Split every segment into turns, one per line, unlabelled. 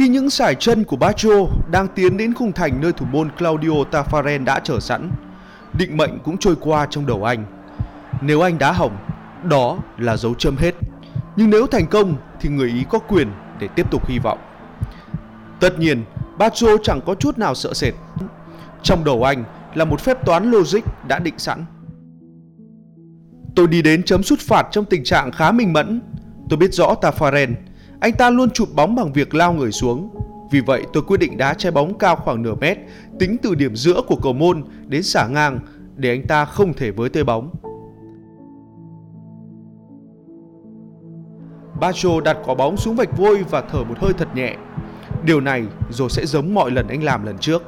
Khi những sải chân của Baggio đang tiến đến khung thành nơi thủ môn Claudio Taffarel đã chờ sẵn, định mệnh cũng trôi qua trong đầu anh. Nếu anh đá hỏng, đó là dấu chấm hết. Nhưng nếu thành công thì người Ý có quyền để tiếp tục hy vọng. Tất nhiên, Baggio chẳng có chút nào sợ sệt. Trong đầu anh là một phép toán logic đã định sẵn. Tôi đi đến chấm sút phạt trong tình trạng khá minh mẫn. Tôi biết rõ Taffarel, anh ta luôn chụp bóng bằng việc lao người xuống. Vì vậy tôi quyết định đá trái bóng cao khoảng nửa mét, tính từ điểm giữa của cầu môn đến xả ngang để anh ta không thể với tới bóng. Baggio đặt quả bóng xuống vạch vôi và thở một hơi thật nhẹ. Điều này rồi sẽ giống mọi lần anh làm lần trước.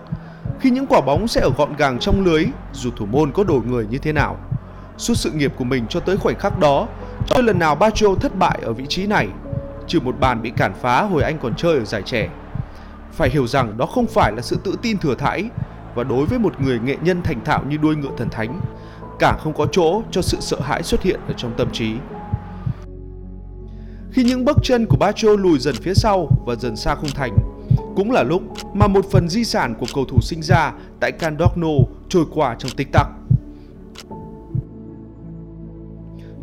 Khi những quả bóng sẽ ở gọn gàng trong lưới, dù thủ môn có đổi người như thế nào. Suốt sự nghiệp của mình cho tới khoảnh khắc đó, chưa lần nào Baggio thất bại ở vị trí này, trừ một bàn bị cản phá hồi anh còn chơi ở giải trẻ. Phải hiểu rằng đó không phải là sự tự tin thừa thãi và đối với một người nghệ nhân thành thạo như đuôi ngựa thần thánh, càng không có chỗ cho sự sợ hãi xuất hiện ở trong tâm trí. Khi những bước chân của Baggio lùi dần phía sau và dần xa khung thành, cũng là lúc mà một phần di sản của cầu thủ sinh ra tại Candogno trôi qua trong tích tắc.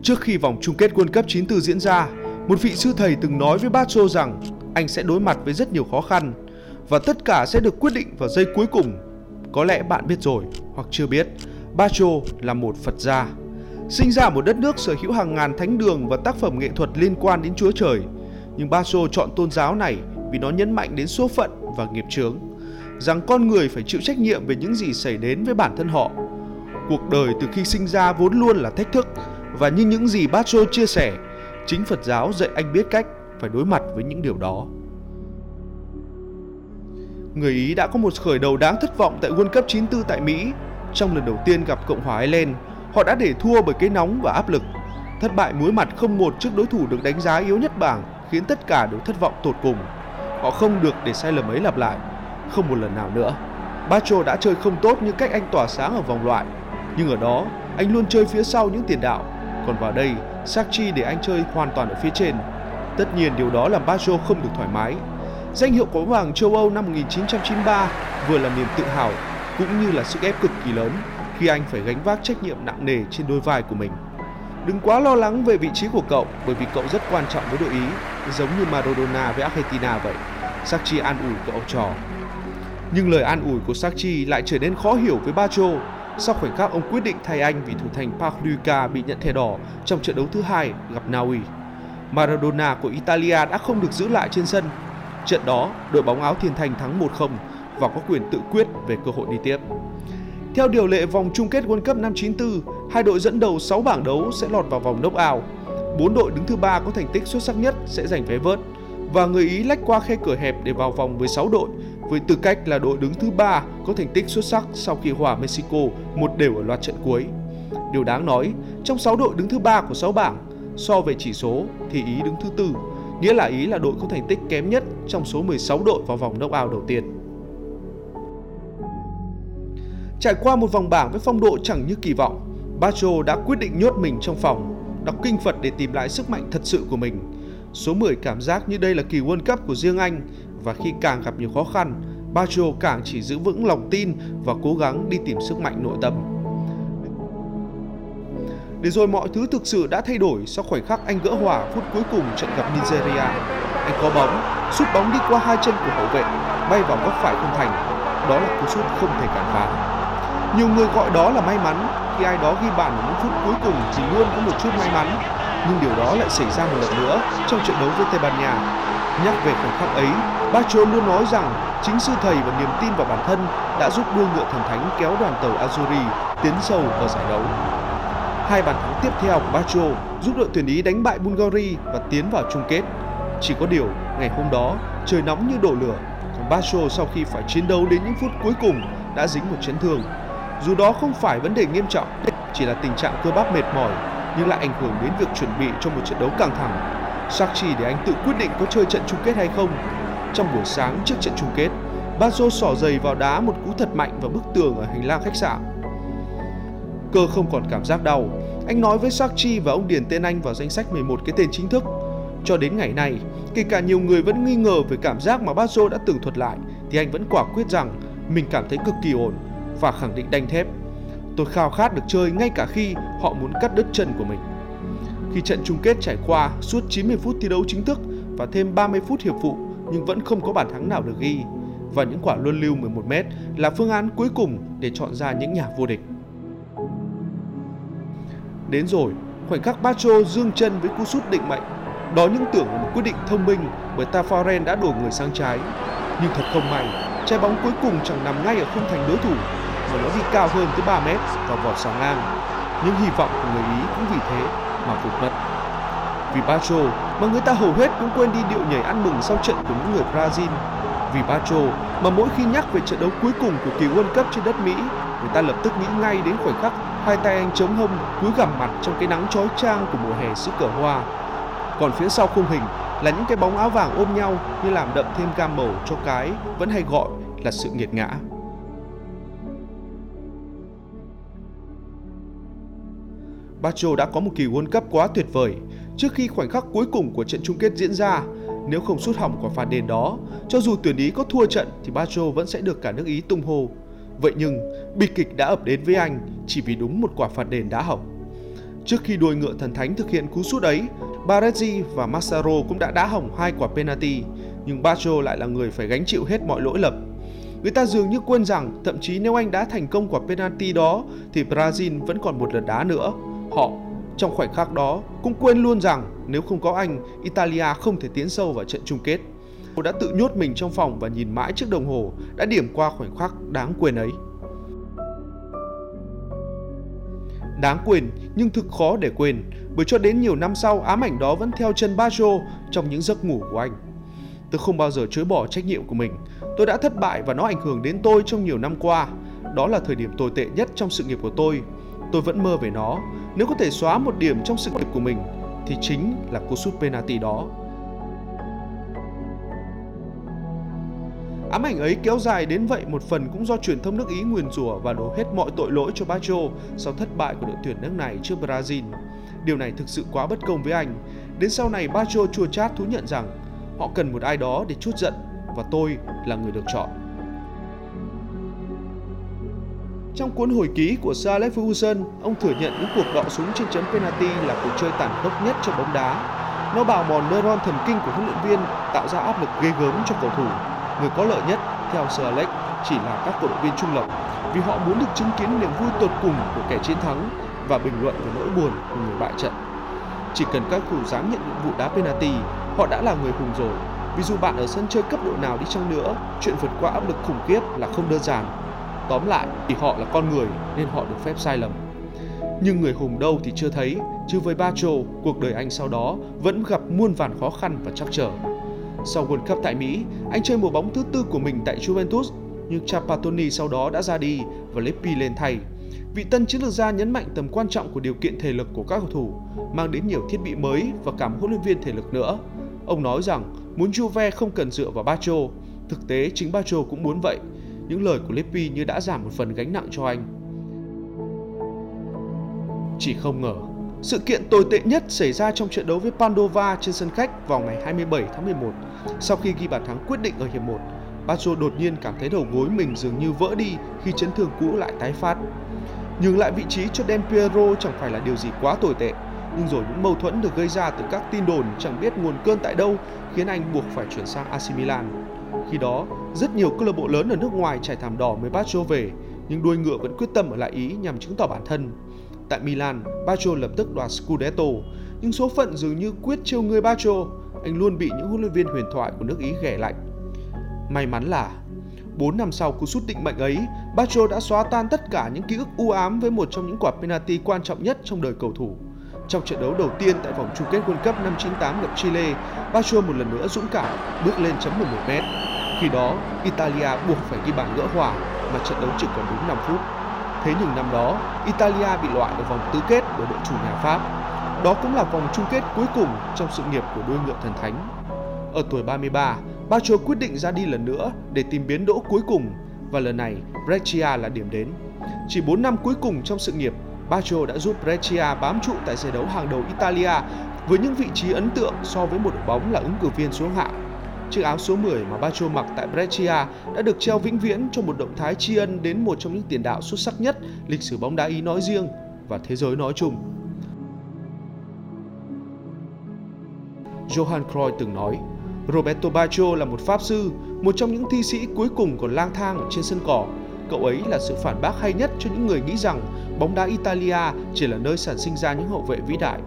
Trước khi vòng chung kết World Cup 94 diễn ra, một vị sư thầy từng nói với Bacho rằng anh sẽ đối mặt với rất nhiều khó khăn và tất cả sẽ được quyết định vào giây cuối cùng. Có lẽ bạn biết rồi hoặc chưa biết, Bacho là một Phật gia. Sinh ra một đất nước sở hữu hàng ngàn thánh đường và tác phẩm nghệ thuật liên quan đến Chúa Trời. Nhưng Bacho chọn tôn giáo này vì nó nhấn mạnh đến số phận và nghiệp chướng, rằng con người phải chịu trách nhiệm về những gì xảy đến với bản thân họ. Cuộc đời từ khi sinh ra vốn luôn là thách thức và như những gì Bacho chia sẻ, chính Phật giáo dạy anh biết cách phải đối mặt với những điều đó. Người Ý đã có một khởi đầu đáng thất vọng tại World Cup 94 tại Mỹ. Trong lần đầu tiên gặp Cộng hòa Ireland, họ đã để thua bởi cái nóng và áp lực. Thất bại muối mặt không một trước đối thủ được đánh giá yếu nhất bảng khiến tất cả đều thất vọng tột cùng. Họ không được để sai lầm ấy lặp lại, không một lần nào nữa. Bacho đã chơi không tốt như cách anh tỏa sáng ở vòng loại, nhưng ở đó anh luôn chơi phía sau những tiền đạo, còn vào đây Sakchi để anh chơi hoàn toàn ở phía trên. Tất nhiên điều đó làm Baggio không được thoải mái. Danh hiệu quả vàng châu Âu năm 1993 vừa là niềm tự hào cũng như là sức ép cực kỳ lớn khi anh phải gánh vác trách nhiệm nặng nề trên đôi vai của mình. Đừng quá lo lắng về vị trí của cậu bởi vì cậu rất quan trọng với đội Ý, giống như Maradona với Argentina vậy. Sakchi an ủi cậu trò. Nhưng lời an ủi của Sakchi lại trở nên khó hiểu với Baggio sau khoảnh khắc ông quyết định thay anh vì thủ thành Pagliuca bị nhận thẻ đỏ trong trận đấu thứ hai gặp Na Uy. Maradona của Italia đã không được giữ lại trên sân. Trận đó, đội bóng áo thiên thành thắng 1-0 và có quyền tự quyết về cơ hội đi tiếp. Theo điều lệ vòng chung kết World Cup năm 94, hai đội dẫn đầu 6 bảng đấu sẽ lọt vào vòng knock-out. Bốn đội đứng thứ ba có thành tích xuất sắc nhất sẽ giành vé vớt và người Ý lách qua khe cửa hẹp để vào vòng với 6 đội với tư cách là đội đứng thứ ba có thành tích xuất sắc sau khi hòa Mexico một đều ở loạt trận cuối. Điều đáng nói, trong 6 đội đứng thứ ba của 6 bảng, so về chỉ số thì Ý đứng thứ tư, nghĩa là Ý là đội có thành tích kém nhất trong số 16 đội vào vòng knock-out đầu tiên. Trải qua một vòng bảng với phong độ chẳng như kỳ vọng, Baggio đã quyết định nhốt mình trong phòng, đọc kinh Phật để tìm lại sức mạnh thật sự của mình. Số 10 cảm giác như đây là kỳ World Cup của riêng anh và khi càng gặp nhiều khó khăn, Baggio càng chỉ giữ vững lòng tin và cố gắng đi tìm sức mạnh nội tâm. Để rồi mọi thứ thực sự đã thay đổi sau khoảnh khắc anh gỡ hòa phút cuối cùng trận gặp Nigeria. Anh có bóng, sút bóng đi qua hai chân của hậu vệ, bay vào góc phải không thành. Đó là cú sút không thể cản phá. Nhiều người gọi đó là may mắn, khi ai đó ghi bàn ở những phút cuối cùng thì luôn có một chút may mắn. Nhưng điều đó lại xảy ra một lần nữa trong trận đấu với Tây Ban Nha. Nhắc về khoảnh khắc ấy, Bacho luôn nói rằng chính sư thầy và niềm tin vào bản thân đã giúp đua ngựa thần thánh kéo đoàn tàu Azuri tiến sâu vào giải đấu. Hai bàn thắng tiếp theo của Bacho giúp đội tuyển Ý đánh bại Bulgaria và tiến vào chung kết. Chỉ có điều, ngày hôm đó, trời nóng như đổ lửa, còn Bacho sau khi phải chiến đấu đến những phút cuối cùng đã dính một chấn thương dù đó không phải vấn đề nghiêm trọng, chỉ là tình trạng cơ bắp mệt mỏi nhưng lại ảnh hưởng đến việc chuẩn bị cho một trận đấu căng thẳng. Sakchi để anh tự quyết định có chơi trận chung kết hay không. Trong buổi sáng trước trận chung kết, Bazo sỏ giày vào đá một cú thật mạnh vào bức tường ở hành lang khách sạn. Cơ không còn cảm giác đau. Anh nói với Sakchi và ông điền tên anh vào danh sách 11 cái tên chính thức. Cho đến ngày nay, kể cả nhiều người vẫn nghi ngờ về cảm giác mà Bazo đã từng thuật lại, thì anh vẫn quả quyết rằng mình cảm thấy cực kỳ ổn và khẳng định đanh thép. Tôi khao khát được chơi ngay cả khi họ muốn cắt đứt chân của mình. Khi trận chung kết trải qua suốt 90 phút thi đấu chính thức và thêm 30 phút hiệp phụ nhưng vẫn không có bàn thắng nào được ghi và những quả luân lưu 11m là phương án cuối cùng để chọn ra những nhà vô địch. Đến rồi, khoảnh khắc Bacho dương chân với cú sút định mệnh. Đó những tưởng là một quyết định thông minh bởi Tafaren đã đổ người sang trái. Nhưng thật không may, trái bóng cuối cùng chẳng nằm ngay ở khung thành đối thủ mà nó đi cao hơn tới 3 mét và vọt sang ngang. Nhưng hy vọng của người Ý cũng vì thế mà phục mất. Vì Pacho mà người ta hầu hết cũng quên đi điệu nhảy ăn mừng sau trận của những người Brazil. Vì Pacho mà mỗi khi nhắc về trận đấu cuối cùng của kỳ World Cup trên đất Mỹ, người ta lập tức nghĩ ngay đến khoảnh khắc hai tay anh chống hông cúi gằm mặt trong cái nắng chói chang của mùa hè xứ cờ hoa. Còn phía sau khung hình là những cái bóng áo vàng ôm nhau như làm đậm thêm gam màu cho cái vẫn hay gọi là sự nghiệt ngã. Bacho đã có một kỳ World Cup quá tuyệt vời. Trước khi khoảnh khắc cuối cùng của trận chung kết diễn ra, nếu không sút hỏng quả phạt đền đó, cho dù tuyển Ý có thua trận thì Bacho vẫn sẽ được cả nước Ý tung hô. Vậy nhưng, bi kịch đã ập đến với anh chỉ vì đúng một quả phạt đền đã hỏng. Trước khi đuôi ngựa thần thánh thực hiện cú sút ấy, Baresi và Massaro cũng đã đá hỏng hai quả penalty, nhưng Bacho lại là người phải gánh chịu hết mọi lỗi lầm. Người ta dường như quên rằng thậm chí nếu anh đã thành công quả penalty đó thì Brazil vẫn còn một lần đá nữa. Họ trong khoảnh khắc đó cũng quên luôn rằng nếu không có anh, Italia không thể tiến sâu vào trận chung kết. Cô đã tự nhốt mình trong phòng và nhìn mãi chiếc đồng hồ đã điểm qua khoảnh khắc đáng quên ấy. Đáng quên nhưng thực khó để quên bởi cho đến nhiều năm sau ám ảnh đó vẫn theo chân Baggio trong những giấc ngủ của anh. Tôi không bao giờ chối bỏ trách nhiệm của mình. Tôi đã thất bại và nó ảnh hưởng đến tôi trong nhiều năm qua. Đó là thời điểm tồi tệ nhất trong sự nghiệp của tôi. Tôi vẫn mơ về nó. Nếu có thể xóa một điểm trong sự nghiệp của mình, thì chính là cú sút penalty đó. Ám ảnh ấy kéo dài đến vậy một phần cũng do truyền thông nước Ý nguyền rủa và đổ hết mọi tội lỗi cho Baggio sau thất bại của đội tuyển nước này trước Brazil. Điều này thực sự quá bất công với anh. Đến sau này, Baggio chua chát thú nhận rằng họ cần một ai đó để chút giận và tôi là người được chọn. Trong cuốn hồi ký của Sir Alex Ferguson, ông thừa nhận những cuộc đọ súng trên chấm penalty là cuộc chơi tàn khốc nhất trong bóng đá. Nó bào mòn neuron thần kinh của huấn luyện viên, tạo ra áp lực ghê gớm cho cầu thủ Người có lợi nhất, theo Sir Alex, chỉ là các cổ động viên trung lập vì họ muốn được chứng kiến niềm vui tột cùng của kẻ chiến thắng và bình luận về nỗi buồn của người bại trận. Chỉ cần các thủ dám nhận nhiệm vụ đá penalty, họ đã là người hùng rồi. Vì dù bạn ở sân chơi cấp độ nào đi chăng nữa, chuyện vượt qua áp lực khủng khiếp là không đơn giản. Tóm lại, thì họ là con người nên họ được phép sai lầm. Nhưng người hùng đâu thì chưa thấy, chứ với Bacho, cuộc đời anh sau đó vẫn gặp muôn vàn khó khăn và trắc trở. Sau World Cup tại Mỹ, anh chơi mùa bóng thứ tư của mình tại Juventus, nhưng Trapattoni sau đó đã ra đi và Lippi lên thay. Vị tân chiến lược gia nhấn mạnh tầm quan trọng của điều kiện thể lực của các cầu thủ, mang đến nhiều thiết bị mới và cả huấn luyện viên thể lực nữa. Ông nói rằng muốn Juve không cần dựa vào Bacho, thực tế chính Bacho cũng muốn vậy. Những lời của Lippy như đã giảm một phần gánh nặng cho anh. Chỉ không ngờ, sự kiện tồi tệ nhất xảy ra trong trận đấu với Pandova trên sân khách vào ngày 27 tháng 11 sau khi ghi bàn thắng quyết định ở hiệp 1, Baggio đột nhiên cảm thấy đầu gối mình dường như vỡ đi khi chấn thương cũ lại tái phát. Nhường lại vị trí cho Del Piero chẳng phải là điều gì quá tồi tệ, nhưng rồi những mâu thuẫn được gây ra từ các tin đồn chẳng biết nguồn cơn tại đâu khiến anh buộc phải chuyển sang AC Milan. Khi đó, rất nhiều câu lạc bộ lớn ở nước ngoài trải thảm đỏ mới Baggio về, nhưng đuôi ngựa vẫn quyết tâm ở lại Ý nhằm chứng tỏ bản thân. Tại Milan, Baggio lập tức đoạt Scudetto, nhưng số phận dường như quyết trêu người Baggio anh luôn bị những huấn luyện viên huyền thoại của nước Ý ghẻ lạnh. May mắn là 4 năm sau cú sút định mệnh ấy, Baggio đã xóa tan tất cả những ký ức u ám với một trong những quả penalty quan trọng nhất trong đời cầu thủ. Trong trận đấu đầu tiên tại vòng chung kết World Cup năm 98 gặp Chile, Baggio một lần nữa dũng cảm bước lên chấm 11 mét. Khi đó, Italia buộc phải ghi bàn gỡ hòa mà trận đấu chỉ còn đúng 5 phút. Thế nhưng năm đó, Italia bị loại ở vòng tứ kết bởi đội chủ nhà Pháp đó cũng là vòng chung kết cuối cùng trong sự nghiệp của đôi ngựa thần thánh. Ở tuổi 33, Baggio quyết định ra đi lần nữa để tìm biến đỗ cuối cùng và lần này Brescia là điểm đến. Chỉ 4 năm cuối cùng trong sự nghiệp, Baggio đã giúp Brescia bám trụ tại giải đấu hàng đầu Italia với những vị trí ấn tượng so với một đội bóng là ứng cử viên xuống hạng. Chiếc áo số 10 mà Baggio mặc tại Brescia đã được treo vĩnh viễn trong một động thái tri ân đến một trong những tiền đạo xuất sắc nhất lịch sử bóng đá Ý nói riêng và thế giới nói chung. Johan Cruyff từng nói, Roberto Baggio là một pháp sư, một trong những thi sĩ cuối cùng còn lang thang trên sân cỏ. Cậu ấy là sự phản bác hay nhất cho những người nghĩ rằng bóng đá Italia chỉ là nơi sản sinh ra những hậu vệ vĩ đại.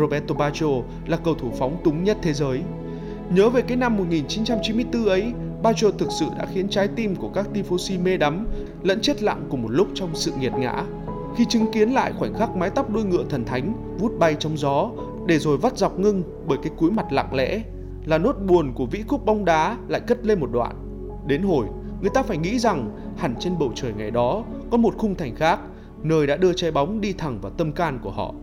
Roberto Baggio là cầu thủ phóng túng nhất thế giới. Nhớ về cái năm 1994 ấy, Baggio thực sự đã khiến trái tim của các tifosi mê đắm lẫn chết lặng cùng một lúc trong sự nghiệt ngã. Khi chứng kiến lại khoảnh khắc mái tóc đuôi ngựa thần thánh vút bay trong gió để rồi vắt dọc ngưng bởi cái cúi mặt lặng lẽ là nốt buồn của vĩ khúc bóng đá lại cất lên một đoạn. Đến hồi, người ta phải nghĩ rằng hẳn trên bầu trời ngày đó có một khung thành khác, nơi đã đưa trái bóng đi thẳng vào tâm can của họ.